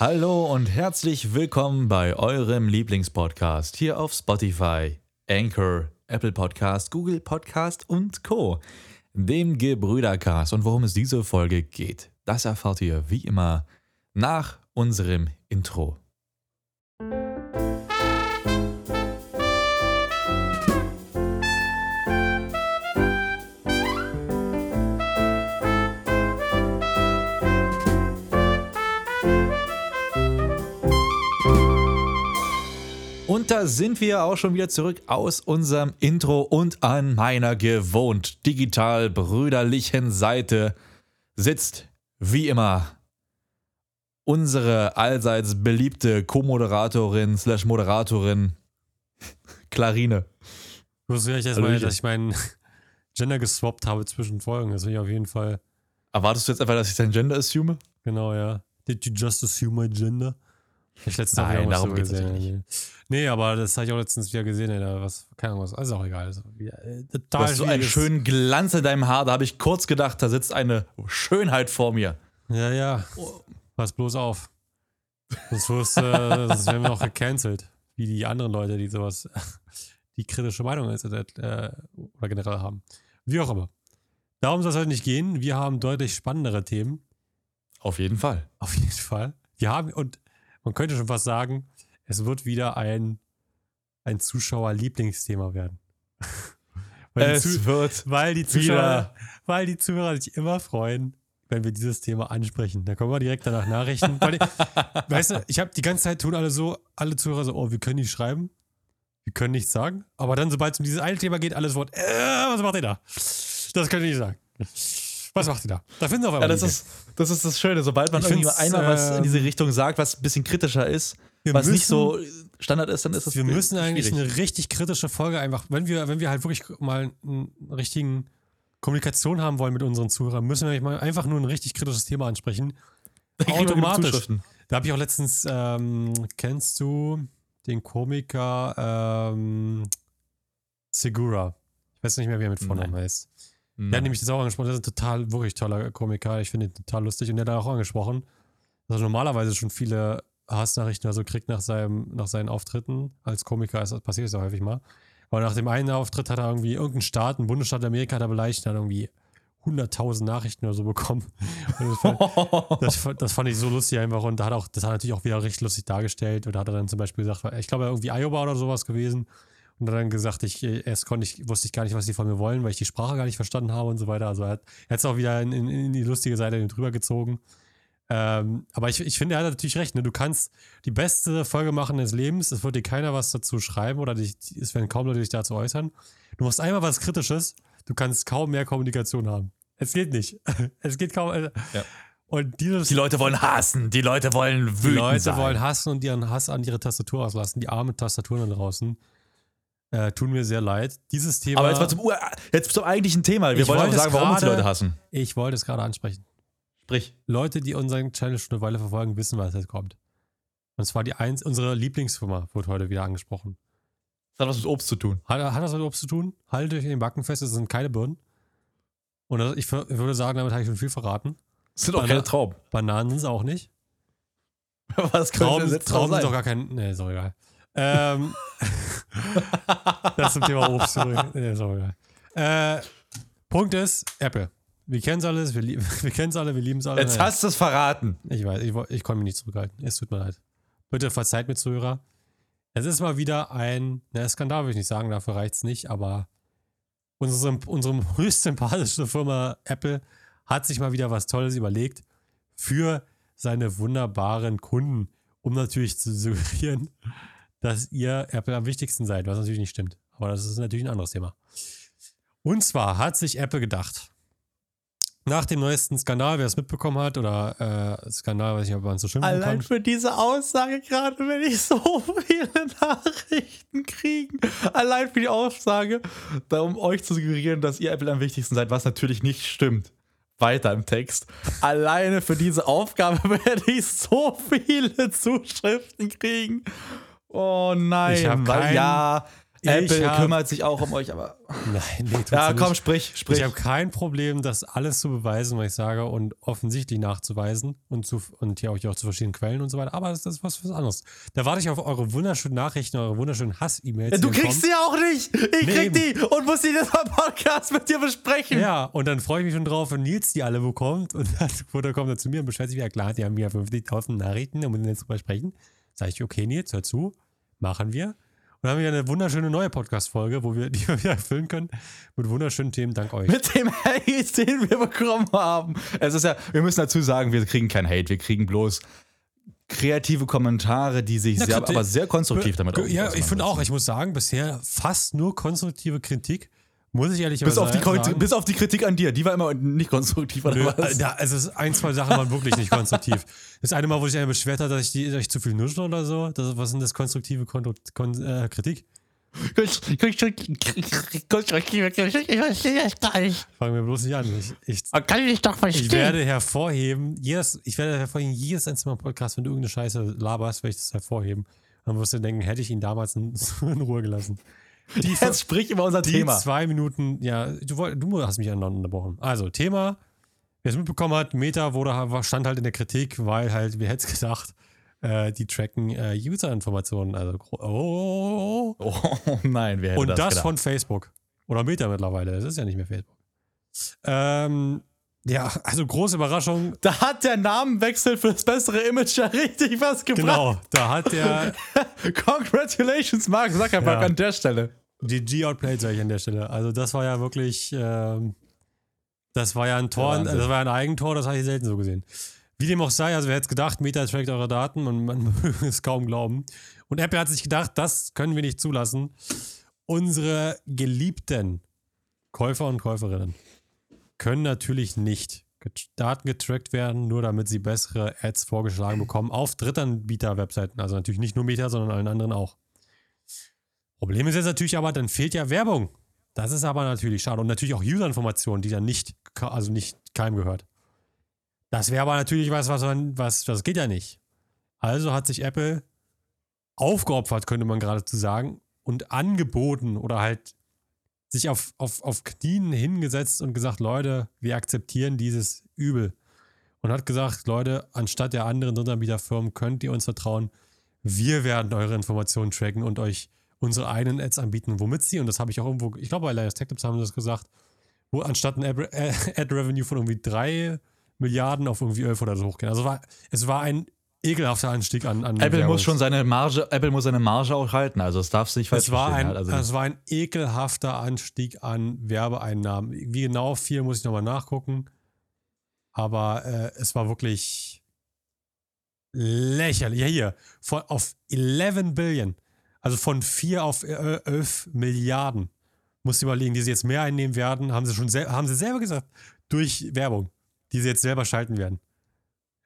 Hallo und herzlich willkommen bei eurem Lieblingspodcast hier auf Spotify, Anchor, Apple Podcast, Google Podcast und Co. Dem Gebrüdercast. Und worum es diese Folge geht, das erfahrt ihr wie immer nach unserem Intro. Da sind wir auch schon wieder zurück aus unserem Intro und an meiner gewohnt digital brüderlichen Seite sitzt wie immer unsere allseits beliebte Co-Moderatorin slash Moderatorin Clarine. Ich wusste nicht erstmal, dass ich meinen Gender geswappt habe zwischen Folgen. Das will ich auf jeden Fall. Erwartest du jetzt einfach, dass ich dein Gender assume? Genau, ja. Did you just assume my gender? Ich letztens Nein, darum so geht's gesehen. natürlich Nee, aber das habe ich auch letztens wieder gesehen, Alter. Was, keine Ahnung, was. Also auch egal. Also, wieder, äh, Du total hast so einen schönen Glanz in deinem Haar. Da habe ich kurz gedacht, da sitzt eine Schönheit vor mir. Ja, ja. Pass bloß auf. Sonst wirst, äh, sonst werden wir auch gecancelt. Wie die anderen Leute, die sowas, die kritische Meinung Internet äh, oder generell haben. Wie auch immer. Darum soll es heute nicht gehen. Wir haben deutlich spannendere Themen. Auf jeden Fall. Auf jeden Fall. Wir haben, und man könnte schon fast sagen, es wird wieder ein, ein Zuschauer-Lieblingsthema werden. weil, die Es Zu- wird weil, die wieder- Zuschauer, weil die Zuhörer sich immer freuen, wenn wir dieses Thema ansprechen. Da kommen wir direkt danach Nachrichten. Weißt du, ich habe die ganze Zeit tun alle so, alle Zuhörer so, oh, wir können nicht schreiben, wir können nichts sagen. Aber dann, sobald es um dieses eine Thema geht, alles Wort, äh, was macht ihr da? Das könnt ihr nicht sagen. Was macht ihr da? Da finden sie auf Ja, einmal das die ist, das ist das Schöne. Sobald man Ich irgendwie einmal was in diese ähm, Richtung sagt, was ein bisschen kritischer ist, was nicht müssen- so Standard ist, dann ist es Wir müssen eigentlich schwierig. eine richtig kritische Folge einfach, wenn wir, wenn wir halt wirklich mal einen richtigen Kommunikation haben wollen mit unseren Zuhörern, müssen wir eigentlich mal einfach nur ein richtig kritisches Thema ansprechen. Automatisch. Da habe ich auch letztens, ähm, kennst du den Komiker ähm, Segura? Ich weiß nicht mehr, wie er mit Vornamen Nein. heißt. Nein. Der hat nämlich das auch angesprochen. Das ist ein total, wirklich toller Komiker. Ich finde ihn total lustig. Und der hat auch angesprochen, dass er normalerweise schon viele Hassnachrichten oder so kriegt nach, seinem, nach seinen Auftritten. Als Komiker das passiert das ja häufig mal. Aber nach dem einen Auftritt hat er irgendwie irgendeinen Staat, einen Bundesstaat Amerika hat er beleidigt hat irgendwie 100.000 Nachrichten oder so bekommen. Und das, fand, das, das fand ich so lustig einfach. Und da hat auch, das hat er natürlich auch wieder richtig lustig dargestellt. Und da hat er dann zum Beispiel gesagt, ich glaube, irgendwie Iowa oder sowas gewesen. Und hat dann gesagt, ich erst konnte ich, wusste ich gar nicht, was die von mir wollen, weil ich die Sprache gar nicht verstanden habe und so weiter. Also er hat es auch wieder in, in, in die lustige Seite drüber gezogen. Ähm, aber ich, ich finde, er hat natürlich recht. Ne? Du kannst die beste Folge machen des Lebens, es wird dir keiner was dazu schreiben oder dich, es werden kaum Leute sich dazu äußern. Du machst einmal was Kritisches, du kannst kaum mehr Kommunikation haben. Es geht nicht. Es geht kaum. äh, Ja. Und dieses, Die Leute wollen hassen, die Leute wollen die wütend Leute sein. wollen hassen und ihren Hass an ihre Tastatur auslassen. Die armen Tastaturen da draußen. Äh, tun mir sehr leid. Dieses Thema. Aber jetzt mal zum, Ur jetzt zum eigentlichen Thema. Wir wollen auch wollte es sagen, warum uns die Leute hassen. ich wollte es gerade ansprechen. Sprich. Leute, die unseren Channel schon eine Weile verfolgen, wissen, was jetzt kommt. Und zwar die eins, unsere Lieblingsfirma wird heute wieder angesprochen. Das hat was mit Obst zu tun. Hat, hat das mit Obst zu tun? Haltet euch in den Backen fest, es sind keine Birnen. Und das, ich, ich würde sagen, damit habe ich schon viel verraten. Das sind auch Bana- keine Trauben. Bananen sind es auch nicht. Was könnte Trauben, Trauben sind doch gar kein. Nee, ist auch egal. Ähm, das zum Thema Obst. übrigens. Nee, ist auch egal. Äh, Punkt ist, Apple. Wir kennen es alles, wir, wir kennen es alle, wir lieben es alle. Jetzt Nein. hast du es verraten. Ich weiß, ich, ich konnte mich nicht zurückhalten. Es tut mir leid. Bitte verzeiht mir, Zuhörer. Es ist mal wieder ein, na, Skandal würde ich nicht sagen, dafür reicht es nicht, aber unsere, unsere höchst sympathische Firma Apple hat sich mal wieder was Tolles überlegt für seine wunderbaren Kunden, um natürlich zu suggerieren, dass ihr Apple am wichtigsten seid, was natürlich nicht stimmt. Aber das ist natürlich ein anderes Thema. Und zwar hat sich Apple gedacht, nach dem neuesten Skandal, wer es mitbekommen hat, oder äh, Skandal, weiß nicht, ob man es so schimpfen Allein kann. für diese Aussage gerade, wenn ich so viele Nachrichten kriege. Allein für die Aussage, um euch zu suggerieren, dass ihr Apple am wichtigsten seid, was natürlich nicht stimmt. Weiter im Text. Alleine für diese Aufgabe werde ich so viele Zuschriften kriegen. Oh nein. Ich hab weil kein- ja, Apple hab- kümmert sich auch um euch, aber. Nein, nee, Ja, nicht. komm, sprich, sprich. Ich habe kein Problem, das alles zu beweisen, was ich sage und offensichtlich nachzuweisen und, zu, und hier auch, auch zu verschiedenen Quellen und so weiter. Aber das, das ist was, was anderes. Da warte ich auf eure wunderschönen Nachrichten, eure wunderschönen Hass-E-Mails. Ja, du kriegst sie auch nicht. Ich Nee, krieg die und muss die das beim Podcast mit dir besprechen. Ja, und dann freue ich mich schon drauf, wenn Nils die alle bekommt. Und dann kommt er zu mir und beschwert sich, ja klar, die haben ja 50.000 Nachrichten, da müssen wir jetzt drüber sprechen. Sag ich, okay, Nils, hör zu, machen wir. Und dann haben wir eine wunderschöne neue Podcast-Folge, wo wir die wir wieder erfüllen können mit wunderschönen Themen, dank euch. Mit dem Hate, den wir bekommen haben. Es ist ja, wir müssen dazu sagen, wir kriegen kein Hate, wir kriegen bloß kreative Kommentare, die sich Na, sehr, aber sehr konstruktiv damit Ja, ich finde auch, ich muss sagen, bisher fast nur konstruktive Kritik. Muss ich ehrlich Bis auf, die, sagen. Bis auf die Kritik an dir, die war immer nicht konstruktiv, oder Nö, was? da, also es ist ein, zwei Sachen waren wirklich nicht konstruktiv. Das eine Mal, wo sich einer beschwert hat, dass ich, die, dass ich zu viel nuschel oder so. Das, was sind das konstruktive Kon Kon äh, Kritik? Konstruktive Kritik, ich verstehe das gar nicht. Fangen wir bloß nicht an. Ich, ich, Man kann dich doch verstehen. ich werde hervorheben, jedes, ich werde hervorheben, jedes einzelne Mal Podcast, wenn du irgendeine Scheiße laberst, werde ich das hervorheben. Dann wirst du denken, hätte ich ihn damals in, in Ruhe gelassen. Die, Jetzt sprich über unser die Thema. zwei Minuten, ja, du, du hast mich unterbrochen. Also, Thema, wer es mitbekommen hat, Meta wurde, stand halt in der Kritik, weil halt, wer hätte es gedacht, äh, die tracken äh, User-Informationen. Also, gro- oh, Oh nein, wer hätte und das, das, gedacht? von Facebook. Oder Meta mittlerweile. Das ist ja nicht mehr Facebook. Ähm, ja, also große Überraschung. Da hat der Namenwechsel für das bessere Image ja richtig was gebracht. Genau, da hat der Congratulations, Mark Zuckerberg Ja. an der Stelle. GG outplayed, sage ich an der Stelle. Also das war ja wirklich, ähm, das war ja ein Tor, Wahnsinn. das war ja ein Eigentor, das habe ich selten so gesehen. Wie dem auch sei, also wer hätte es gedacht, Meta trackt eure Daten und man möge es kaum glauben. Und Apple hat sich gedacht, das können wir nicht zulassen. Unsere geliebten Käufer und Käuferinnen können natürlich nicht Daten getrackt werden, nur damit sie bessere Ads vorgeschlagen bekommen auf Drittanbieter-Webseiten. Also natürlich nicht nur Meta, sondern allen anderen auch. Problem ist jetzt natürlich aber, dann fehlt ja Werbung. Das ist aber natürlich schade. Und natürlich auch User-Informationen, die dann nicht, also nicht keinem gehört. Das wäre aber natürlich was, was man, was, das geht ja nicht. Also hat sich Apple aufgeopfert, könnte man geradezu sagen, und angeboten oder halt sich auf, auf, auf Knien hingesetzt und gesagt, Leute, wir akzeptieren dieses Übel. Und hat gesagt, Leute, anstatt der anderen Drittanbieterfirmen könnt ihr uns vertrauen, wir werden eure Informationen tracken und euch unsere eigenen Ads anbieten, womit sie, und das habe ich auch irgendwo, ich glaube bei Linus Tech Tips haben sie das gesagt, wo anstatt ein Ad- Ad-Revenue von irgendwie 3 Milliarden auf irgendwie 11 oder so hochgehen. Also war, es war ein ekelhafter Anstieg an, an Apple muss schon seine Marge, Apple muss seine Marge auch halten, also es darf sich falsch Es war, ein, halt. also, es war ein ekelhafter Anstieg an Werbeeinnahmen. Wie genau viel muss ich nochmal nachgucken. Aber äh, es war wirklich lächerlich. Ja, hier, von, auf 11 Billion. Also von 4 auf äh, 11 Milliarden. Musst du überlegen, die sie jetzt mehr einnehmen werden, haben sie schon haben sie selber gesagt, durch Werbung, die sie jetzt selber schalten werden.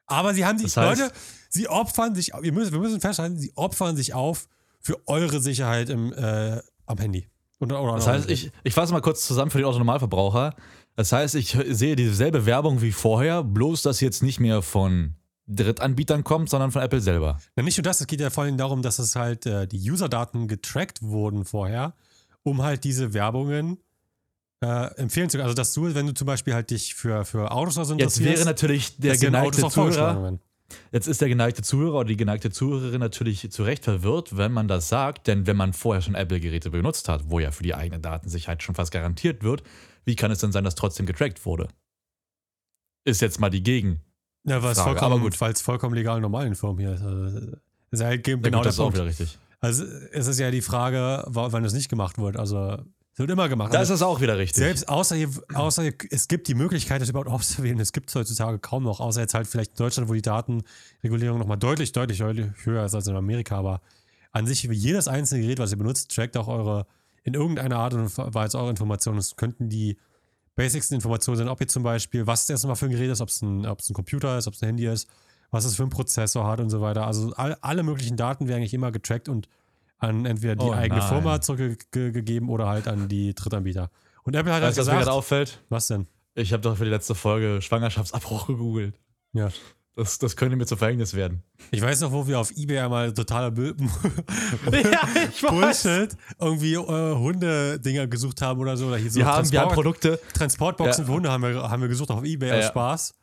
Aber sie haben sich, Das heißt- Leute, sie opfern sich, wir müssen, wir müssen festhalten, sie opfern sich auf für eure Sicherheit im, äh, am Handy. Oder, oder Das heißt, ich, ich fasse mal kurz zusammen für den Autonormalverbraucher. Das heißt, ich sehe dieselbe Werbung wie vorher, bloß dass jetzt nicht mehr von Drittanbietern kommt, sondern von Apple selber. Na, nicht nur das, es geht ja vor allem darum, dass es halt äh, die User-Daten getrackt wurden vorher, um halt diese Werbungen äh, empfehlen zu können. Also, dass du, wenn du zum Beispiel halt dich für, für Autos oder so Jetzt wäre natürlich der geneigte Zuhörer, jetzt ist der geneigte Zuhörer oder die geneigte Zuhörerin natürlich zu Recht verwirrt, wenn man das sagt, denn wenn man vorher schon Apple-Geräte benutzt hat, wo ja für die eigene Datensicherheit schon fast garantiert wird, wie kann es denn sein, dass trotzdem getrackt wurde? Ist jetzt mal die Gegen. Ja, weil es vollkommen, aber gut. weil es vollkommen legal in normalen Firmen hier ist. Also, ist halt Ja, genau gut, der das ist auch wieder richtig. Also, es ist ja die Frage, wa- wann es nicht gemacht wird. Also, es wird immer gemacht. Da Also, ist es auch wieder richtig. Selbst außer, hier, außer hier, es gibt die Möglichkeit, das überhaupt auszuwählen. Es gibt es heutzutage kaum noch, außer jetzt halt vielleicht in Deutschland, wo die Datenregulierung nochmal deutlich, deutlich, deutlich höher ist als in Amerika. Aber an sich, jedes einzelne Gerät, was ihr benutzt, trackt auch eure, in irgendeiner Art und Weise eure Informationen. Es könnten die basicsten Informationen sein, ob ihr zum Beispiel, was es erstmal für ein Gerät ist, ob es ein, ob es ein Computer ist, ob es ein Handy ist, was es für einen Prozessor hat und so weiter. Also all, alle möglichen Daten werden eigentlich immer getrackt und an entweder die Oh eigene nein. Firma zurückgegeben oder halt an die Drittanbieter. Und Apple hat halt Weißt du, was mir gesagt, gerade auffällt? was denn? Ich habe doch für die letzte Folge Schwangerschaftsabbruch gegoogelt. Ja. Das, das könnte mir zu Verhängnis werden. Ich weiß noch, wo wir auf Ebay einmal totaler Bull ja, Bullshit irgendwie äh, Hundedinger gesucht haben oder so. Oder hier so Wir haben, wir haben Produkte. Transportboxen Ja. für Hunde haben wir, haben wir gesucht auf Ebay Ja, aus. Spaß.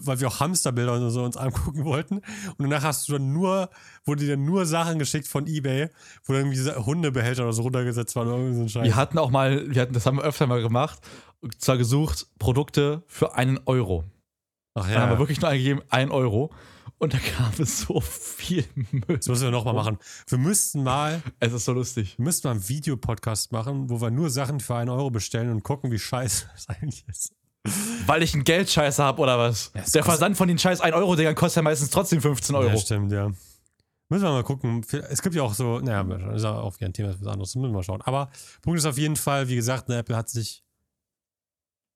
Weil wir auch Hamsterbilder und so uns angucken wollten. Und danach hast du dann nur, wurde dir nur Sachen geschickt von Ebay, wo dann irgendwie diese Hundebehälter oder so runtergesetzt waren oder irgendwie so ein Scheiß. Wir hatten auch mal, wir hatten, das haben wir öfter mal gemacht, und zwar gesucht, Produkte für einen Euro. Ach Dann haben ja, wir wirklich nur eingegeben, ein Euro. Und da gab es so viel Müll. das müssen wir nochmal machen. Wir müssten mal, Es ist so lustig. wir müssten mal einen Videopodcast machen, wo wir nur Sachen für einen Euro bestellen und gucken, wie scheiße das eigentlich ist. Weil ich einen Geldscheißer habe oder was? Ja, Der Versand von den scheiß 1-Euro-Dingern kostet ja meistens trotzdem 15 Euro. Ja, stimmt, ja. Müssen wir mal gucken. Es gibt ja auch so, naja, ist auch wieder ein Thema für was anderes. Müssen wir mal schauen. Aber Punkt ist auf jeden Fall, wie gesagt, ne, Apple hat sich,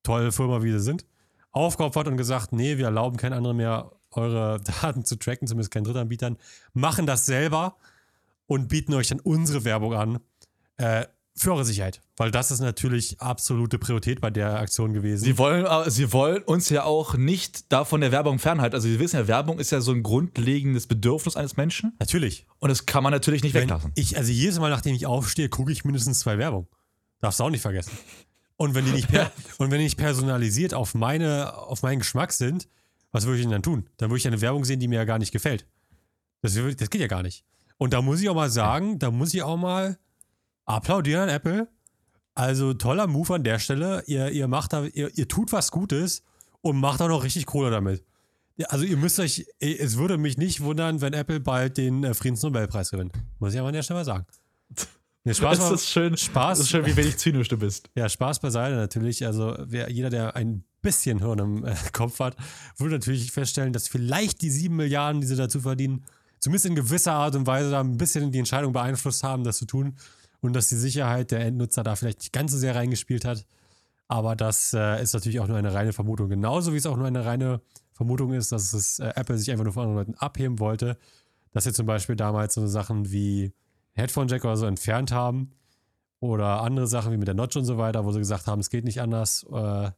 tolle Firma wie sie sind, aufgeopfert und gesagt, nee, wir erlauben kein anderer mehr, eure Daten zu tracken, zumindest keinen Drittanbietern, machen das selber und bieten euch dann unsere Werbung an äh, für eure Sicherheit. Weil das ist natürlich absolute Priorität bei der Aktion gewesen. Sie wollen, äh, sie wollen uns ja auch nicht davon der Werbung fernhalten. Also, Sie wissen ja, Werbung ist ja so ein grundlegendes Bedürfnis eines Menschen. natürlich. Und das kann man natürlich nicht Wenn weglassen. ich, also jedes Mal, nachdem ich aufstehe, gucke ich mindestens zwei Werbung. Darfst du auch nicht vergessen. Und wenn die nicht, per, und wenn die nicht personalisiert auf, meine, auf meinen Geschmack sind, was würde ich denn dann tun? Dann würde ich eine Werbung sehen, die mir ja gar nicht gefällt. Das, das geht ja gar nicht. Und da muss ich auch mal sagen, da muss ich auch mal applaudieren Apple. Also toller Move an der Stelle. Ihr, ihr macht da, ihr, ihr tut was Gutes und macht auch noch richtig Kohle damit. Also ihr müsst euch, es würde mich nicht wundern, wenn Apple bald den äh, Friedensnobelpreis gewinnt. Muss ich aber an der Stelle mal sagen. Nee, Spaß, Das ist schön. Spaß. Das ist schön, wie wenig zynisch du bist. ja, Spaß beiseite natürlich. Also wer, jeder, der ein bisschen Hirn im äh, Kopf hat, würde natürlich feststellen, dass vielleicht die sieben Milliarden, die sie dazu verdienen, zumindest in gewisser Art und Weise da ein bisschen die Entscheidung beeinflusst haben, das zu tun. Und dass die Sicherheit der Endnutzer da vielleicht nicht ganz so sehr reingespielt hat. Aber das äh, ist natürlich auch nur eine reine Vermutung. Genauso wie es auch nur eine reine Vermutung ist, dass es äh, Apple sich einfach nur von anderen Leuten abheben wollte. Dass sie zum Beispiel damals so Sachen wie Headphone-Jack oder so entfernt haben. Oder andere Sachen wie mit der Notch und so weiter, wo sie gesagt haben, es geht nicht anders. Äh,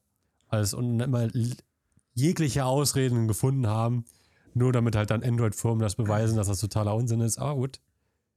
alles und immer jegliche Ausreden gefunden haben. Nur damit halt dann Android-Firmen das beweisen, dass das totaler Unsinn ist. Aber gut,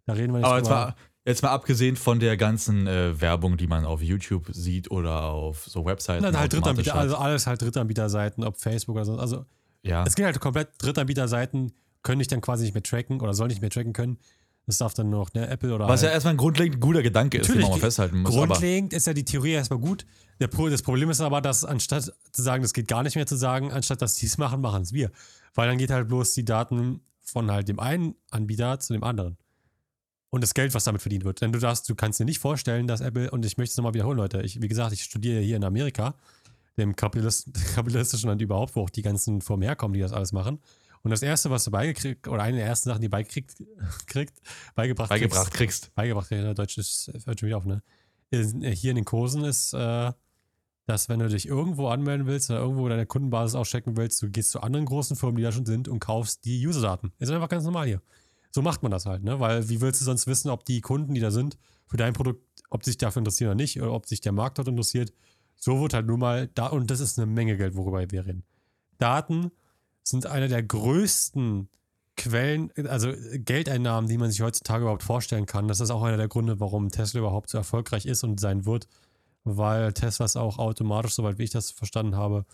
da reden wir nicht Aber drüber. Jetzt mal abgesehen von der ganzen äh, Werbung, die man auf YouTube sieht oder auf so Webseiten. Dann halt Drittanbieter, also alles halt Drittanbieterseiten, ob Facebook oder so. Also ja. es geht halt komplett Drittanbieterseiten, können dich dann quasi nicht mehr tracken oder sollen nicht mehr tracken können. Das darf dann noch ne, Apple oder Was ja halt, erstmal ein grundlegend guter Gedanke ist, den man mal festhalten muss. Grundlegend ist ja die Theorie erstmal gut. Der, Pro- das Problem ist aber, dass anstatt zu sagen, das geht gar nicht mehr zu sagen, anstatt dass die es machen, machen es wir. Weil dann geht halt bloß die Daten von halt dem einen Anbieter zu dem anderen. Und das Geld, was damit verdient wird. Denn du darfst, du kannst dir nicht vorstellen, dass Apple, und ich möchte es nochmal wiederholen, Leute, ich, wie gesagt, ich studiere hier in Amerika, dem Kapitalist, kapitalistischen Land überhaupt, wo auch die ganzen Firmen herkommen, die das alles machen. Und das erste, was du beigekriegt, oder eine der ersten Sachen, die beigekriegt, kriegt, beigebracht, beigebracht kriegst, kriegst. beigebracht, ja, Deutsch ist, hört schon wieder auf, ne? Äh, Hier in den Kursen ist, äh, dass wenn du dich irgendwo anmelden willst oder irgendwo deine Kundenbasis auschecken willst, du gehst zu anderen großen Firmen, die da schon sind und kaufst die User-Daten. Ist einfach ganz normal hier. So macht man das halt, ne? Weil wie willst du sonst wissen, ob die Kunden, die da sind, für dein Produkt, ob sich dafür interessieren oder nicht, oder ob sich der Markt dort interessiert. So wird halt nur mal da, und das ist eine Menge Geld, worüber wir reden. Daten sind einer der größten Quellen, also Geldeinnahmen, die man sich heutzutage überhaupt vorstellen kann. Das ist auch einer der Gründe, warum Tesla überhaupt so erfolgreich ist und sein wird, weil Teslas auch automatisch, soweit ich das verstanden habe,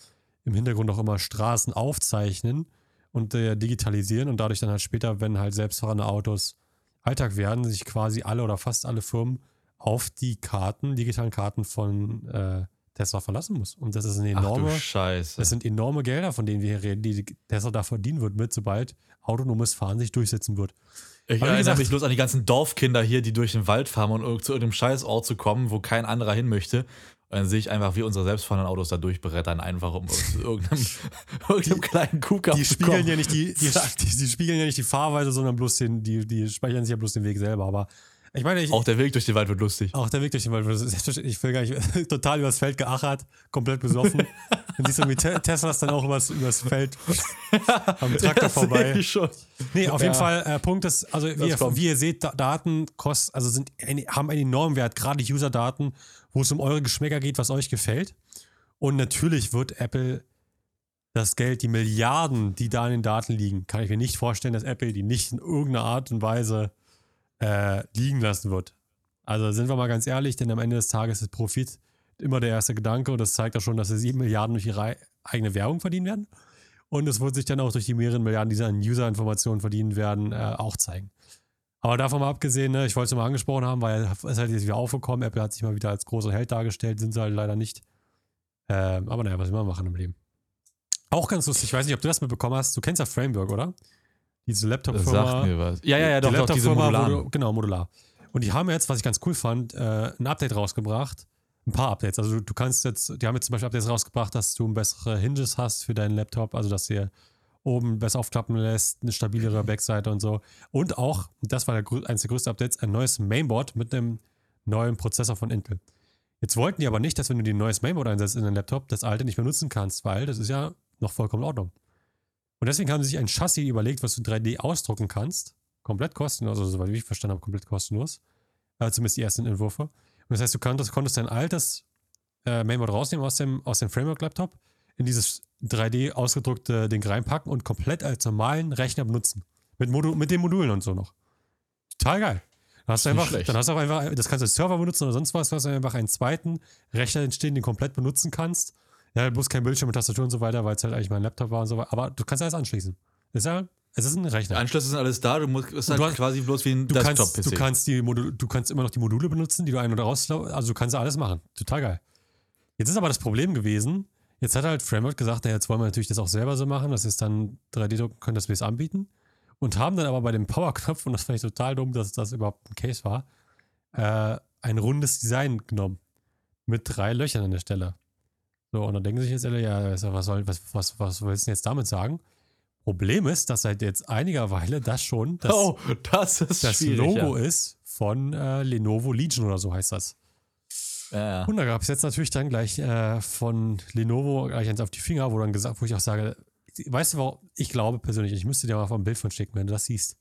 im Hintergrund auch immer Straßen aufzeichnen und äh, digitalisieren und dadurch dann halt später, wenn halt selbstfahrende Autos Alltag werden, sich quasi alle oder fast alle Firmen auf die Karten, digitalen Karten von äh, Tesla verlassen muss. Und das ist eine Ach enorme, du Scheiße. das sind enorme Gelder, von denen wir hier reden, die Tesla da verdienen wird mit, sobald autonomes Fahren sich durchsetzen wird. Ich Aber erinnere mich bloß an die ganzen Dorfkinder hier, die durch den Wald fahren, um zu irgendeinem Scheißort zu kommen, wo kein anderer hin möchte. Und dann sehe ich einfach, wie unsere selbstfahrenden Autos da durchbrettern, einfach um irgendeinem, irgendeinem kleinen Kuhkampf Die zu spiegeln ja nicht die, die, die, die spiegeln ja nicht die Fahrweise, sondern bloß den, die, die speichern sich ja bloß den Weg selber. Aber ich meine, ich, Auch der Weg durch den Wald wird lustig. Auch der Weg durch den Wald. ist selbstverständlich- Ich will gar nicht total übers Feld geachert, komplett besoffen. Dann siehst du irgendwie Te Teslas dann auch übers, übers Feld am Traktor Das vorbei. ich schon. Nee, auf Ja. jeden Fall, äh, Punkt ist, also wie ihr, wie ihr seht, Da- Daten kost, also sind, haben einen enormen Wert, gerade User-Daten, wo es um eure Geschmäcker geht, was euch gefällt. Und natürlich wird Apple das Geld, die Milliarden, die da in den Daten liegen, kann ich mir nicht vorstellen, dass Apple die nicht in irgendeiner Art und Weise äh, liegen lassen wird. Also sind wir mal ganz ehrlich, denn am Ende des Tages ist Profit immer der erste Gedanke und das zeigt auch schon, dass sie sieben Milliarden durch ihre eigene Werbung verdienen werden. Und es wird sich dann auch durch die mehreren Milliarden, die sie an User-Informationen verdienen werden, äh, auch zeigen. Aber davon mal abgesehen, ne, ich wollte es mal angesprochen haben, weil es halt jetzt wieder aufgekommen. Apple hat sich mal wieder als großer Held dargestellt, sind sie halt leider nicht. Ähm, aber naja, was immer machen im Leben. Auch ganz lustig, ich weiß nicht, ob du das mitbekommen hast. Du kennst ja Framework, oder? Diese Laptop-Firma. sagt mir was. Ja, ja, ja, die doch, doch, diese Laptop-Firma, wo du- Genau, modular. Und die haben jetzt, was ich ganz cool fand, äh, ein Update rausgebracht. Ein paar Updates. Also du, du kannst jetzt, die haben jetzt zum Beispiel Updates rausgebracht, dass du bessere Hinges hast für deinen Laptop, also dass dir oben besser aufklappen lässt, eine stabilere Backseite und so. Und auch, das war der, eines der größten Updates, ein neues Mainboard mit einem neuen Prozessor von Intel. Jetzt wollten die aber nicht, dass wenn du die neues Mainboard einsetzt in deinem Laptop, das alte nicht mehr nutzen kannst, weil das ist ja noch vollkommen in Ordnung. Und deswegen haben sie sich ein Chassis überlegt, was du 3D ausdrucken kannst. Komplett kostenlos, also soweit ich verstanden habe, komplett kostenlos. Äh, zumindest die ersten Entwürfe. Und das heißt, du konntest, konntest dein altes äh, Mainboard rausnehmen aus dem, aus dem Framework-Laptop, in dieses 3D ausgedruckte Ding reinpacken und komplett als normalen Rechner benutzen. Mit, Modu mit den Modulen und so noch. Total geil. Dann hast du einfach, schlecht. dann hast du einfach, das kannst du als Server benutzen oder sonst was, du hast einfach einen zweiten Rechner entstehen, den du komplett benutzen kannst. Ja, bloß kein Bildschirm mit Tastatur und so weiter, weil es halt eigentlich mein Laptop war und so weiter. Aber du kannst alles anschließen. Ist ja, es ist ein Rechner. Anschlüsse sind alles da, du musst ist du halt hast- quasi bloß wie ein Du kannst, du, kannst die Module, du kannst immer noch die Module benutzen, die du ein- oder raus, also du kannst alles machen. Total geil. Jetzt ist aber das Problem gewesen, jetzt hat halt Framework gesagt, na, jetzt wollen wir natürlich das auch selber so machen, dass wir es dann 3D drucken können, dass wir es anbieten. Und haben dann aber bei dem Powerknopf, und das fand ich total dumm, dass das überhaupt ein Case war, äh, ein rundes Design genommen. Mit drei Löchern an der Stelle. So, und dann denken sich jetzt alle, ja, was, soll, was, was, was willst du denn jetzt damit sagen? Problem ist, dass seit jetzt einiger Weile das schon das, oh, das ist das. Logo ist von äh, Lenovo Legion oder so heißt das. Ja. Ja. Und da gab es jetzt natürlich dann gleich äh, von Lenovo gleich eins auf die Finger, wo dann gesagt, wo ich auch sage, weißt du, warum? Ich glaube persönlich, ich müsste dir mal ein Bild von schicken, wenn du das siehst.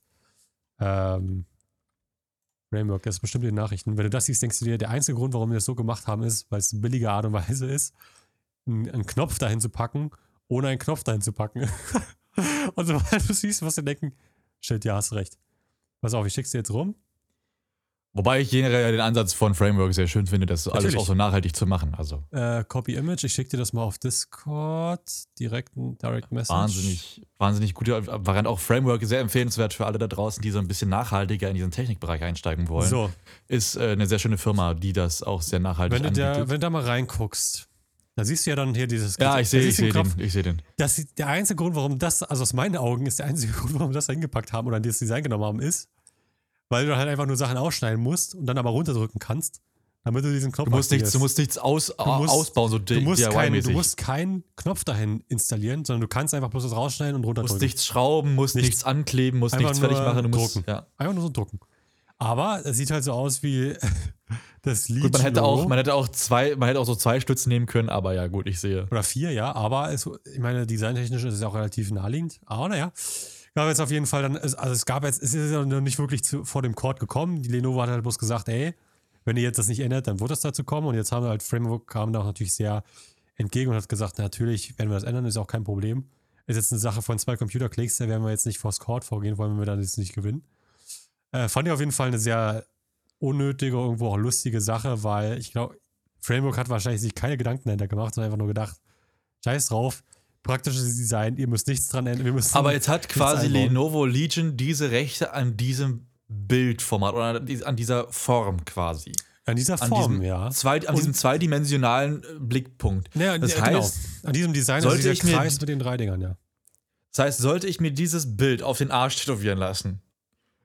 Ähm, Framework, das ist bestimmt in den Nachrichten. Wenn du das siehst, denkst du dir, der einzige Grund, warum wir das so gemacht haben, ist, weil es eine billige Art und Weise ist, einen, einen Knopf dahin zu packen, ohne einen Knopf dahin zu packen. und sobald du siehst, was sie denken, shit, ja, hast recht. Pass auf, ich schick's dir jetzt rum. Wobei ich generell den Ansatz von Framework sehr schön finde, das alles auch so nachhaltig zu machen. Also Äh, Copy Image, ich schicke dir das mal auf Discord. Direkt ein Direct Message. wahnsinnig, wahnsinnig gute Variante. Auch Framework sehr empfehlenswert für alle da draußen, die so ein bisschen nachhaltiger in diesen Technikbereich einsteigen wollen. So, Ist äh, eine sehr schöne Firma, die das auch sehr nachhaltig wenn anbietet. wenn du da mal reinguckst, da siehst du ja dann hier dieses. ja, ich sehe ich seh den. Ich sehe den. Das der einzige Grund, warum das, also aus meinen Augen ist der einzige Grund, warum wir das da hingepackt haben oder das Design genommen haben, ist, weil du halt einfach nur Sachen ausschneiden musst und dann aber runterdrücken kannst, damit du diesen Knopf Du musst nichts, du musst nichts aus, musst- ausbauen, so du musst, keinen, du musst keinen Knopf dahin installieren, sondern du kannst einfach bloß das rausschneiden und Du musst runterdrücken. nichts schrauben, musst Nichts. nichts, ankleben, musst nichts fertig machen. Du musst, drucken. ja. Einfach nur so drucken. Aber es sieht halt so aus wie das Lied. Gut, man hätte auch, man hätte auch zwei, man hätte auch so zwei Stützen nehmen können, aber ja, gut, ich sehe. Oder vier, ja, aber es, ich meine, designtechnisch ist es auch relativ naheliegend. Aber naja, gab jetzt auf jeden Fall dann, also es gab jetzt, es ist ja noch nicht wirklich zu, vor dem Court gekommen. Die Lenovo hat halt bloß gesagt, ey, wenn ihr jetzt das nicht ändert, dann wird es dazu kommen. Und jetzt haben wir halt Framework kam da auch natürlich sehr entgegen und hat gesagt, natürlich, wenn wir das ändern, ist auch kein Problem. Ist jetzt eine Sache von zwei Computerklicks, da werden wir jetzt nicht vors Court vorgehen wollen, wir dann jetzt nicht gewinnen. Äh, fand ich auf jeden Fall eine sehr unnötige, irgendwo auch lustige Sache, weil ich glaube, Framework hat wahrscheinlich sich keine Gedanken dahinter gemacht, sondern einfach nur gedacht, scheiß drauf, praktisches Design, ihr müsst nichts dran ändern. Wir müssen Aber jetzt hat quasi einbauen. Lenovo Legion diese Rechte an diesem Bildformat oder an dies- an dieser Form quasi. an dieser An Form, diesem, ja. zwei, an diesem zweidimensionalen äh, Blickpunkt. Naja, das ja, heißt, genau. An diesem Design, also sollte dieser ich mir- Kreis mit den drei Dingern, ja. das heißt, sollte ich mir dieses Bild auf den Arsch tätowieren lassen,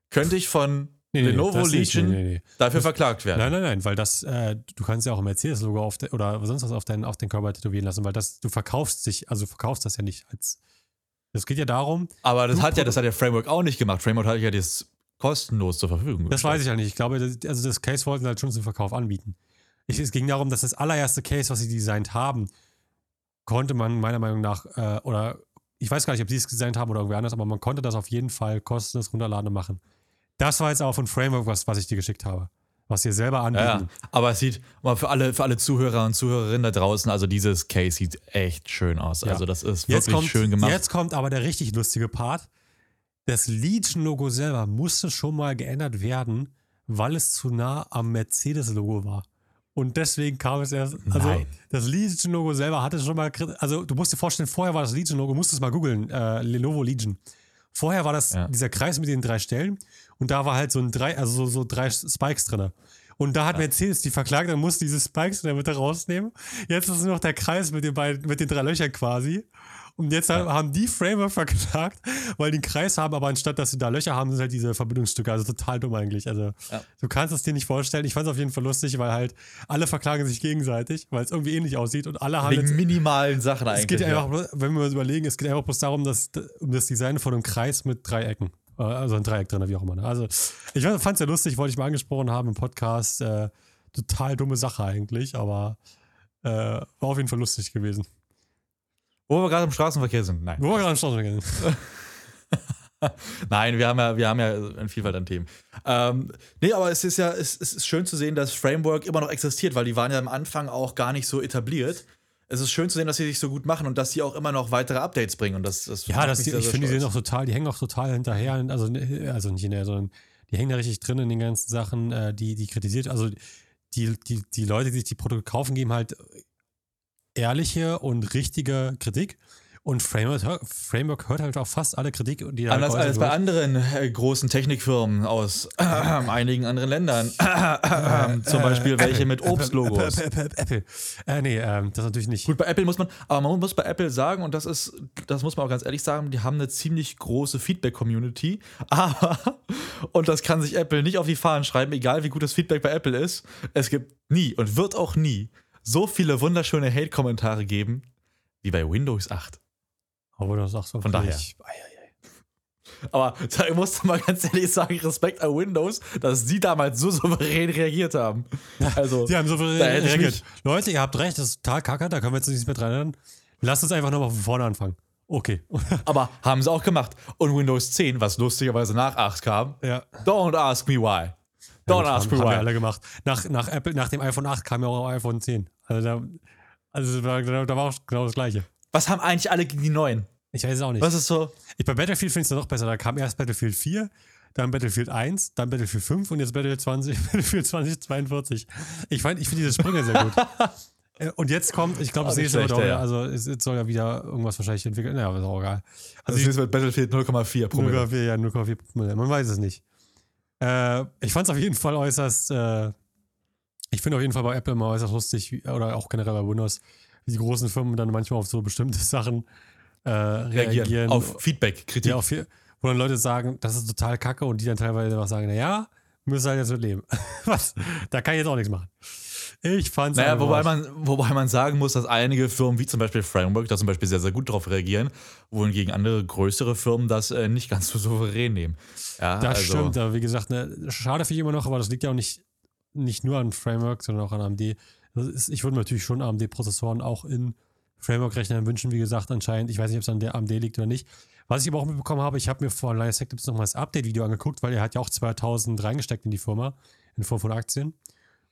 könnte ich von Nee, nee, Lenovo das nicht, Legion nee, nee, nee. dafür verklagt werden. Nein, nein, nein, weil das, äh, du kannst ja auch ein Mercedes-Logo auf de, oder sonst was auf deinen, auf den Körper tätowieren lassen, weil das, du verkaufst dich, also verkaufst das ja nicht als. Es geht ja darum, Aber das hat ja, das hat der Framework auch nicht gemacht. Framework hat ja das kostenlos zur Verfügung das weiß ich ja nicht. Ich glaube, das, also das Case wollten sie halt schon zum Verkauf anbieten. Ich, es ging darum, dass das allererste Case, was sie designt haben, konnte man meiner Meinung nach, äh, oder ich weiß gar nicht, ob sie es designt haben oder irgendwer anders, aber man konnte das auf jeden Fall kostenlos runterladen und machen. Das war jetzt auch von Framework, was, was ich dir geschickt habe. was wir selber anbieten. Ja, aber es sieht mal für alle, für alle Zuhörer und Zuhörerinnen da draußen, also dieses Case sieht echt schön aus. Ja. Also das ist Jetzt wirklich kommt, schön gemacht. jetzt kommt aber der richtig lustige Part. Das Legion-Logo selber musste schon mal geändert werden, weil es zu nah am Mercedes-Logo war. Und deswegen kam es erst. Also, Nein. das Legion-Logo selber hatte schon mal. Also, du musst dir vorstellen, vorher war das Legion-Logo, musst du es mal googeln, äh, Lenovo Legion. Vorher war das Ja. dieser Kreis mit den drei Stellen und da war halt so ein drei, also so, so drei Spikes drin. Und da hat Mercedes die verklagt, dann musste diese Spikes in der Mitte rausnehmen. Jetzt ist nur noch der Kreis mit den beiden, mit den drei Löchern quasi. Und jetzt haben die Framer verklagt, weil die einen Kreis haben, aber anstatt dass sie da Löcher haben, sind halt diese Verbindungsstücke. Also total dumm eigentlich. Also Ja. du kannst es dir nicht vorstellen. Ich fand es auf jeden Fall lustig, weil halt alle verklagen sich gegenseitig, weil es irgendwie ähnlich aussieht und alle haben Wegen jetzt, minimalen Sachen es eigentlich. geht ja ja. einfach, wenn wir uns überlegen, es geht einfach bloß darum, dass, um das Design von einem Kreis mit drei Ecken. Äh, Also ein Dreieck drin, wie auch immer. Ne? Also ich fand es ja lustig, wollte ich mal angesprochen haben im Podcast. Äh, total dumme Sache eigentlich, aber äh, war auf jeden Fall lustig gewesen. Wo wir gerade im Straßenverkehr sind. Nein. Wo wir gerade am Start sind. Nein, wir haben ja, wir haben ja eine Vielfalt an Themen. Ähm, nee, aber es ist ja, es, es ist schön zu sehen, dass Framework immer noch existiert, weil die waren ja am Anfang auch gar nicht so etabliert. Es ist schön zu sehen, dass sie sich so gut machen und dass sie auch immer noch weitere Updates bringen. Und das, das Ja, das, die, sehr, ich sehr finde, die sind auch total, die hängen auch total hinterher, also, also nicht hinterher, sondern die hängen da richtig drin in den ganzen Sachen, äh, die, die kritisiert, also die, die, die Leute, die sich die Produkte kaufen, geben halt ehrliche und richtige Kritik. Und Framework, Framework hört halt auch fast alle Kritik, die da Anders als bei wird. anderen äh, großen Technikfirmen aus äh, einigen anderen Ländern. Zum Beispiel welche mit Obstlogos. Apple, Apple, Apple, Apple. Äh, nee, ähm, das natürlich nicht. Gut, bei Apple muss man, aber man muss bei Apple sagen, und das ist, das muss man auch ganz ehrlich sagen, die haben eine ziemlich große Feedback-Community. Aber, und das kann sich Apple nicht auf die Fahnen schreiben, egal wie gut das Feedback bei Apple ist. Es gibt nie und wird auch nie so viele wunderschöne Hate-Kommentare geben wie bei Windows 8. Aber auch so Von daher. wirklich- Ei, ei, ei. Aber da musste mal ganz ehrlich sagen, Respekt an Windows, dass sie damals so souverän reagiert haben. Also, Sie haben so da hätte ich reagiert. Leute, ihr habt recht, das ist total kacke, da können wir jetzt nicht mehr dran erinnern. Lasst uns einfach nochmal von vorne anfangen. Okay. aber haben sie auch gemacht. Und Windows 10, was lustigerweise nach 8 kam, ja. don't ask me why. Don't Ja, ask me haben wir why. alle gemacht. Nach, nach Apple, nach dem iPhone 8 kam ja auch iPhone 10. Also da, also da da war auch genau das gleiche. Was haben eigentlich alle gegen die neuen? Ich weiß es auch nicht. Was ist so? Ich, bei Battlefield finde ich es noch besser. Da kam erst Battlefield 4, dann Battlefield 1, dann Battlefield 5 und jetzt Battlefield 20, Battlefield 2042. Ich, fand- ich finde diese Sprünge sehr gut. Äh, Und jetzt kommt, ich glaube, das nächste wird schlecht, auch, ja, also es, es soll ja wieder irgendwas wahrscheinlich entwickeln. Ja, aber ist auch egal. Also ich- jetzt wird Battlefield 0,4 Promille. 0,4, ja, 0,4 Promille. Man weiß es nicht. Äh, ich fand es auf jeden Fall äußerst, äh, ich finde auf jeden Fall bei Apple immer äußerst lustig, oder auch generell bei Windows, wie die großen Firmen dann manchmal auf so bestimmte Sachen äh, reagieren. Reagieren. Auf Feedback, Kritik. ja, auf wo dann Leute sagen, das ist total kacke und die dann teilweise auch sagen, naja, müssen halt jetzt mit leben. Was? Da kann ich jetzt auch nichts machen. Ich fand's Naja, einfach wobei was. man, wobei man sagen muss, dass einige Firmen, wie zum Beispiel Framework, da zum Beispiel sehr, sehr gut drauf reagieren, wohingegen andere größere Firmen das äh, nicht ganz so souverän nehmen. Ja, Das also, stimmt, aber wie gesagt, ne, schade finde ich immer noch, aber das liegt ja auch nicht, nicht nur an Framework, sondern auch an AMD. Ist, ich würde natürlich schon AMD-Prozessoren auch in Framework-Rechnern wünschen, wie gesagt, anscheinend. Ich weiß nicht, ob es an der AMD liegt oder nicht. Was ich aber auch mitbekommen habe, ich habe mir vor Linus Tech Tips nochmal das Update-Video angeguckt, weil er hat ja auch 2000 reingesteckt in die Firma, in Form von Aktien.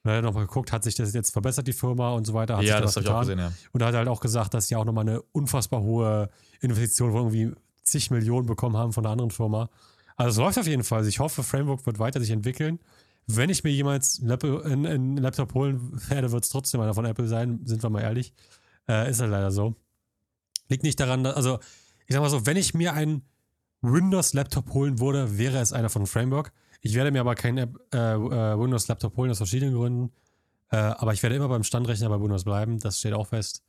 Und er hat nochmal geguckt, hat sich das jetzt verbessert, die Firma und so weiter. Hat Ja, das habe ich auch gesehen, ja. Und er hat halt auch gesagt, dass sie auch nochmal eine unfassbar hohe Investition von irgendwie zig Millionen bekommen haben von einer anderen Firma. Also es läuft auf jeden Fall. Also Ich hoffe, Framework wird weiter sich entwickeln. Wenn ich mir jemals einen Laptop, einen Laptop holen werde, wird es trotzdem einer von Apple sein, sind wir mal ehrlich. Äh, ist halt leider so. Liegt nicht daran, dass, also ich sag mal so, wenn ich mir einen Windows-Laptop holen würde, wäre es einer von Framework. Ich werde mir aber keinen äh, äh, Windows-Laptop holen, aus verschiedenen Gründen. Äh, aber ich werde immer beim Standrechner bei Windows bleiben, das steht auch fest.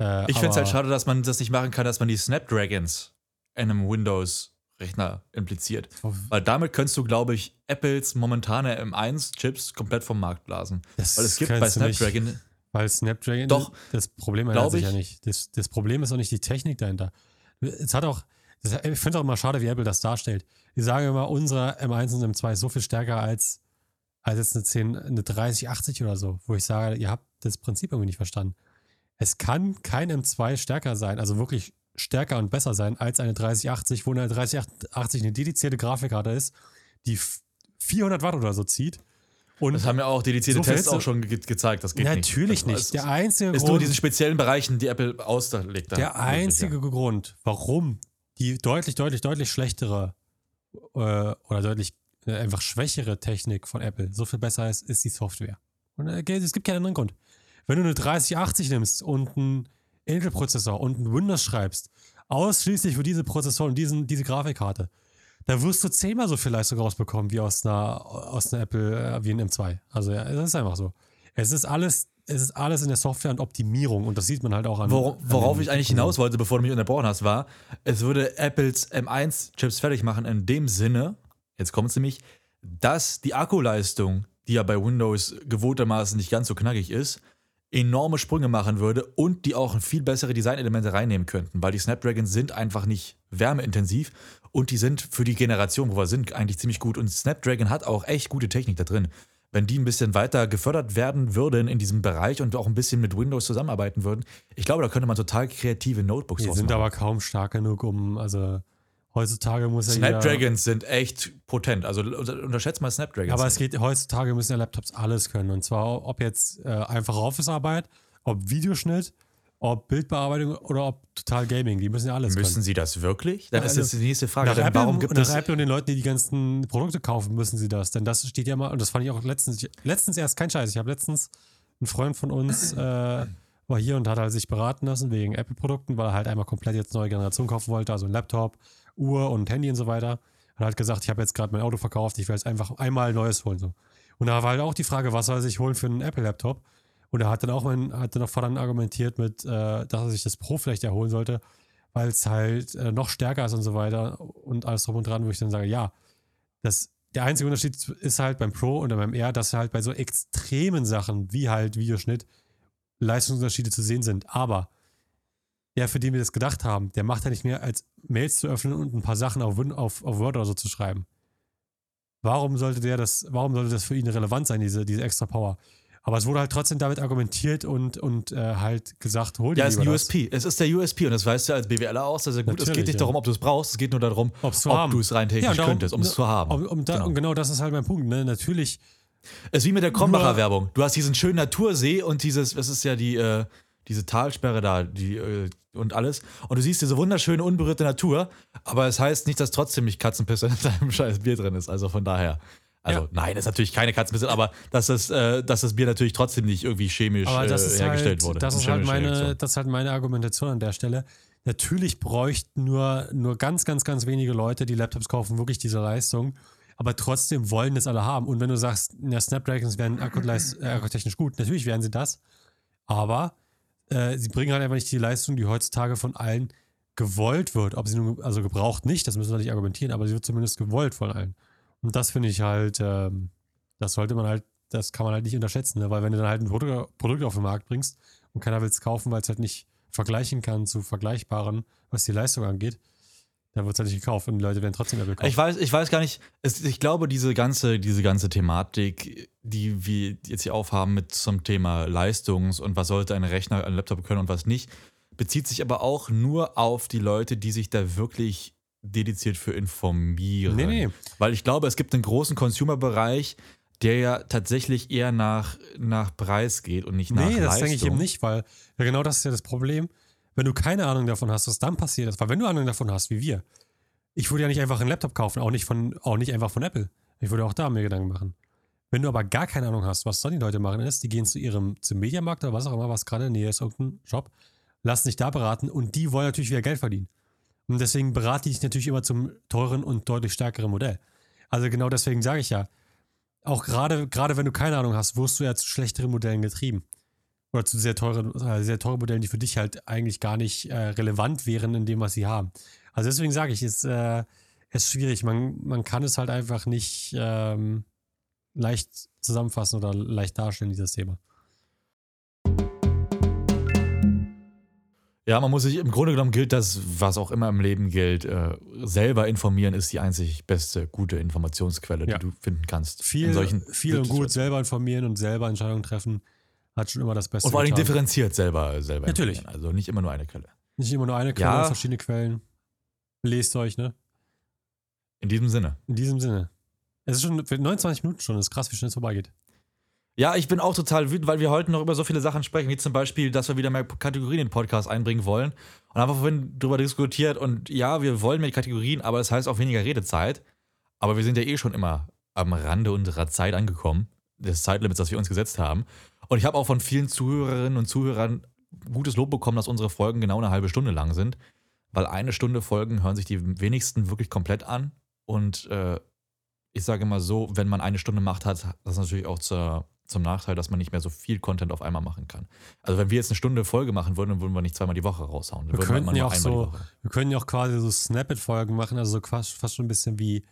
Äh, Ich finde es halt schade, dass man das nicht machen kann, dass man die Snapdragons in einem Windows-Rechner impliziert. Weil damit könntest du, glaube ich, Apples momentane M1-Chips komplett vom Markt blasen. Das Weil es gibt bei du nicht. Weil Snapdragon, Doch, das Problem ändert sich ja ich. nicht. Das, das Problem ist auch nicht die Technik dahinter. Es hat auch, das, ich finde es auch immer schade, wie Apple das darstellt. Die sagen immer, unsere M1 und M2 ist so viel stärker als, als jetzt eine 10, eine 3080 oder so, wo ich sage, ihr habt das Prinzip irgendwie nicht verstanden. Es kann kein M2 stärker sein, also wirklich stärker und besser sein als eine 3080, wo eine 3080 eine dedizierte Grafikkarte ist, die f- 400 Watt oder so zieht Und Das haben ja auch dedizierte So Tests auch schon ge gezeigt. Das geht natürlich nicht. nicht. Das Der ist, einzige ist nur in Grund, diesen speziellen Bereichen, die Apple auslegt. der einzige Grund, warum die deutlich, deutlich, deutlich schlechtere äh, oder deutlich äh, einfach schwächere Technik von Apple so viel besser ist, ist die Software. Und äh, es gibt keinen anderen Grund. Wenn du eine 3080 nimmst und einen Intel-Prozessor und einen Windows schreibst, ausschließlich für diese Prozessoren und diesen, diese Grafikkarte, da wirst du zehnmal so viel Leistung rausbekommen wie aus einer, aus einer Apple, äh, wie ein M2. Also ja, das ist einfach so. Es ist alles, es ist alles in der Software und Optimierung und das sieht man halt auch an. Wor an worauf den- ich eigentlich hinaus wollte, bevor du mich unterbrochen hast, war, es würde Apples M1-Chips fertig machen in dem Sinne, jetzt kommt es nämlich, dass die Akkuleistung, die ja bei Windows gewohntermaßen nicht ganz so knackig ist, enorme Sprünge machen würde und die auch viel bessere Designelemente reinnehmen könnten, weil die Snapdragons sind einfach nicht wärmeintensiv und die sind für die Generation, wo wir sind, eigentlich ziemlich gut. Und Snapdragon hat auch echt gute Technik da drin. Wenn die ein bisschen weiter gefördert werden würden in diesem Bereich und auch ein bisschen mit Windows zusammenarbeiten würden, ich glaube, da könnte man total kreative Notebooks Die sind machen. aber kaum stark genug, um, also heutzutage muss ja jeder- Snapdragons sind echt potent. Also unter- unterschätzt mal Snapdragons. Aber es geht, heutzutage müssen ja Laptops alles können. Und zwar, ob jetzt äh, einfache Office-Arbeit, ob Videoschnitt, ob Bildbearbeitung oder ob total Gaming. Die müssen ja alles Müssen können. sie das wirklich? Dann Ja, ist also jetzt die nächste Frage. Nach Apple, warum gibt nach es. Apple und den Leuten, die die ganzen Produkte kaufen, müssen sie das. Denn das steht ja mal, und das fand ich auch letztens, letztens erst kein Scheiß. Ich habe letztens, ein Freund von uns äh, war hier und hat halt sich beraten lassen wegen Apple-Produkten, weil er halt einmal komplett jetzt neue Generation kaufen wollte, also ein Laptop, Uhr und Handy und so weiter. Hat halt gesagt, ich habe jetzt gerade mein Auto verkauft, ich will jetzt einfach einmal ein neues holen. So. Und da war halt auch die Frage, was soll er sich holen für einen Apple-Laptop? Und er hat dann auch mein, hat dann auch voran argumentiert mit, äh, dass er sich das Pro vielleicht erholen sollte, weil es halt äh, noch stärker ist und so weiter und alles drum und dran, wo ich dann sage, ja, das, der einzige Unterschied ist halt beim Pro und beim R, dass halt bei so extremen Sachen wie halt Videoschnitt Leistungsunterschiede zu sehen sind. Aber der, für den wir das gedacht haben, der macht ja nicht mehr als Mails zu öffnen und ein paar Sachen auf, auf, auf Word oder so zu schreiben. Warum sollte der das, warum sollte das für ihn relevant sein, diese, diese extra Power? Aber es wurde halt trotzdem damit argumentiert und, und äh, halt gesagt, hol dir Ja, ist ein lieber das. USP. Es ist der USP und das weißt du als BWLer auch sehr, sehr gut. es geht Natürlich, nicht ja. darum, ob du es brauchst, es geht nur darum, Ob's ob du es rein technisch Ja, darum- könntest, um es zu haben. Um, um da, Genau. Und genau das ist halt mein Punkt. Ne? Natürlich, Es ist wie mit der Krombacher Nur- Werbung. Du hast diesen schönen Natursee und dieses, das ist ja die, äh, diese Talsperre da, die äh, und alles. Und du siehst diese wunderschöne, unberührte Natur, aber es heißt nicht, dass trotzdem nicht Katzenpisse in deinem scheiß Bier drin ist. Also von daher. Also Ja. nein, ist natürlich keine Katzenpisse, aber dass das, äh, dass das Bier natürlich trotzdem nicht irgendwie chemisch aber das äh, ist hergestellt halt, wurde. Das ist halt, meine, Reaktion. das ist halt meine Argumentation an der Stelle. Natürlich bräuchten nur, nur ganz, ganz, ganz wenige Leute, die Laptops kaufen, wirklich diese Leistung. Aber trotzdem wollen das alle haben. Und wenn du sagst, ja, Snapdragons wären akkuleis- äh, akkutechnisch gut, natürlich wären sie das. Aber äh, sie bringen halt einfach nicht die Leistung, die heutzutage von allen gewollt wird. Ob sie nun, also gebraucht nicht, das müssen wir nicht argumentieren, aber sie wird zumindest gewollt von allen. Und das finde ich halt, ähm, das sollte man halt, das kann man halt nicht unterschätzen, ne? weil wenn du dann halt ein Produkt, Produkt auf den Markt bringst und keiner will es kaufen, weil es halt nicht vergleichen kann zu vergleichbaren, was die Leistung angeht, dann wird es halt nicht gekauft und die Leute werden trotzdem Apple kaufen. Ich weiß, ich weiß gar nicht, es, ich glaube, diese ganze, diese ganze Thematik, die wir jetzt hier aufhaben mit zum Thema Leistungs- und was sollte ein Rechner, ein Laptop können und was nicht, bezieht sich aber auch nur auf die Leute, die sich da wirklich dediziert für informieren. Nee, nee. Weil ich glaube, es gibt einen großen Consumer-Bereich, der ja tatsächlich eher nach, nach Preis geht und nicht nach Nee, das Leistung. denke ich eben nicht, weil ja, genau das ist ja das Problem. Wenn du keine Ahnung davon hast, was dann passiert ist, weil wenn du Ahnung davon hast, wie wir, ich würde ja nicht einfach einen Laptop kaufen, auch nicht, von, auch nicht einfach von Apple. Ich würde auch da mir Gedanken machen. Wenn du aber gar keine Ahnung hast, was dann die Leute machen, ist, die gehen zu ihrem zum Mediamarkt oder was auch immer, was gerade in der Nähe ist, irgendein Shop, lassen sich da beraten und die wollen natürlich wieder Geld verdienen. Und deswegen berate ich natürlich immer zum teuren und deutlich stärkeren Modell. Also genau deswegen sage ich ja, auch gerade, gerade wenn du keine Ahnung hast, wirst du ja zu schlechteren Modellen getrieben. Oder zu sehr teuren, äh, sehr teuren Modellen, die für dich halt eigentlich gar nicht äh, relevant wären in dem, was sie haben. Also deswegen sage ich, es äh, es ist schwierig. Man, man kann es halt einfach nicht ähm, leicht zusammenfassen oder leicht darstellen, dieses Thema. Ja, man muss sich im Grunde genommen gilt das, was auch immer im Leben gilt, äh, selber informieren ist die einzig beste, gute Informationsquelle, Ja. die du finden kannst. Viel, in solchen viel und gut selber informieren und selber Entscheidungen treffen, hat schon immer das Beste. Und vor allem differenziert selber, selber Natürlich. informieren. Also nicht immer nur eine Quelle. Nicht immer nur eine Quelle, Ja. verschiedene Quellen. Lest euch, ne? In diesem Sinne. In diesem Sinne. Es ist schon für 29 Minuten schon, das ist krass, wie schnell es vorbeigeht. Ja, ich bin auch total wütend, weil wir heute noch über so viele Sachen sprechen, wie zum Beispiel, dass wir wieder mehr Kategorien in den Podcast einbringen wollen. Und einfach vorhin darüber diskutiert und ja, wir wollen mehr Kategorien, aber das heißt auch weniger Redezeit. Aber wir sind ja eh schon immer am Rande unserer Zeit angekommen, des Zeitlimits, das wir uns gesetzt haben. Und ich habe auch von vielen Zuhörerinnen und Zuhörern gutes Lob bekommen, dass unsere Folgen genau eine halbe Stunde lang sind, weil eine Stunde Folgen hören sich die wenigsten wirklich komplett an. Und äh, ich sage immer so, wenn man eine Stunde macht, hat das natürlich auch zur, zum Nachteil, dass man nicht mehr so viel Content auf einmal machen kann. Also wenn wir jetzt eine Stunde Folge machen würden, dann würden wir nicht zweimal die Woche raushauen. Dann Wir könnten ja nur auch so, wir können ja auch quasi so Snippet-Folgen machen, also so fast, fast schon ein bisschen wie,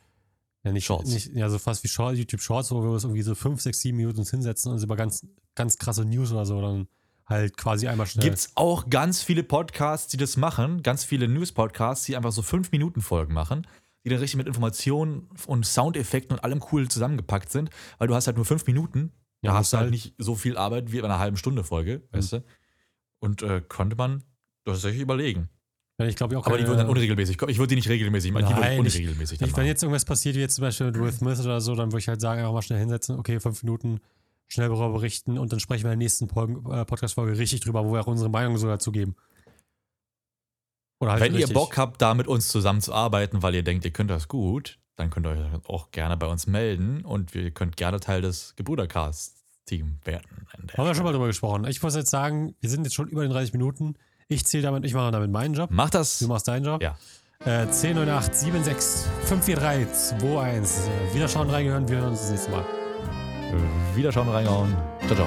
ja nicht, Shorts. nicht ja so fast wie Short, YouTube Shorts, wo wir uns irgendwie so fünf, sechs, sieben Minuten uns hinsetzen und uns über ganz, ganz krasse News oder so dann halt quasi einmal schnell. Gibt es auch ganz viele Podcasts, die das machen, ganz viele News-Podcasts, die einfach so 5-Minuten-Folgen machen, die dann richtig mit Informationen und Soundeffekten und allem cool zusammengepackt sind, weil du hast halt nur 5 Minuten, Ja, da hast du halt halt- nicht so viel Arbeit wie bei einer halben Stunde Folge, weißt du? Und äh, konnte man tatsächlich überlegen. Ja, ich glaube auch Aber die keine- würden dann unregelmäßig. Ich würde die nicht regelmäßig machen, die würden Nein, ich- unregelmäßig dann Ich, wenn jetzt irgendwas passiert, wie jetzt zum Beispiel mit Will Smith oder so, dann würde ich halt sagen, einfach mal schnell hinsetzen, okay, fünf Minuten, schnell darüber berichten und dann sprechen wir in der nächsten äh, Podcast-Folge richtig drüber, wo wir auch unsere Meinung so dazu geben. Oder halt Wenn ihr richtig. Bock habt, da mit uns zusammenzuarbeiten, weil ihr denkt, ihr könnt das gut, dann könnt ihr euch auch gerne bei uns melden und ihr könnt gerne Teil des Gebrüdercast-Team werden. Haben wir schon mal Stelle. drüber gesprochen. Ich muss jetzt sagen, wir sind jetzt schon über den 30 Minuten. Ich zähle damit, ich mache damit meinen Job. Macht das. Du machst deinen Job. Ja. Äh, 10, 9, 8, 7, 6, 5, 4, 3, 2, 1. Äh, wieder schauen, reingehören. Wir hören uns das nächste Mal. Wiederschauen, reingehauen. Ciao, ciao.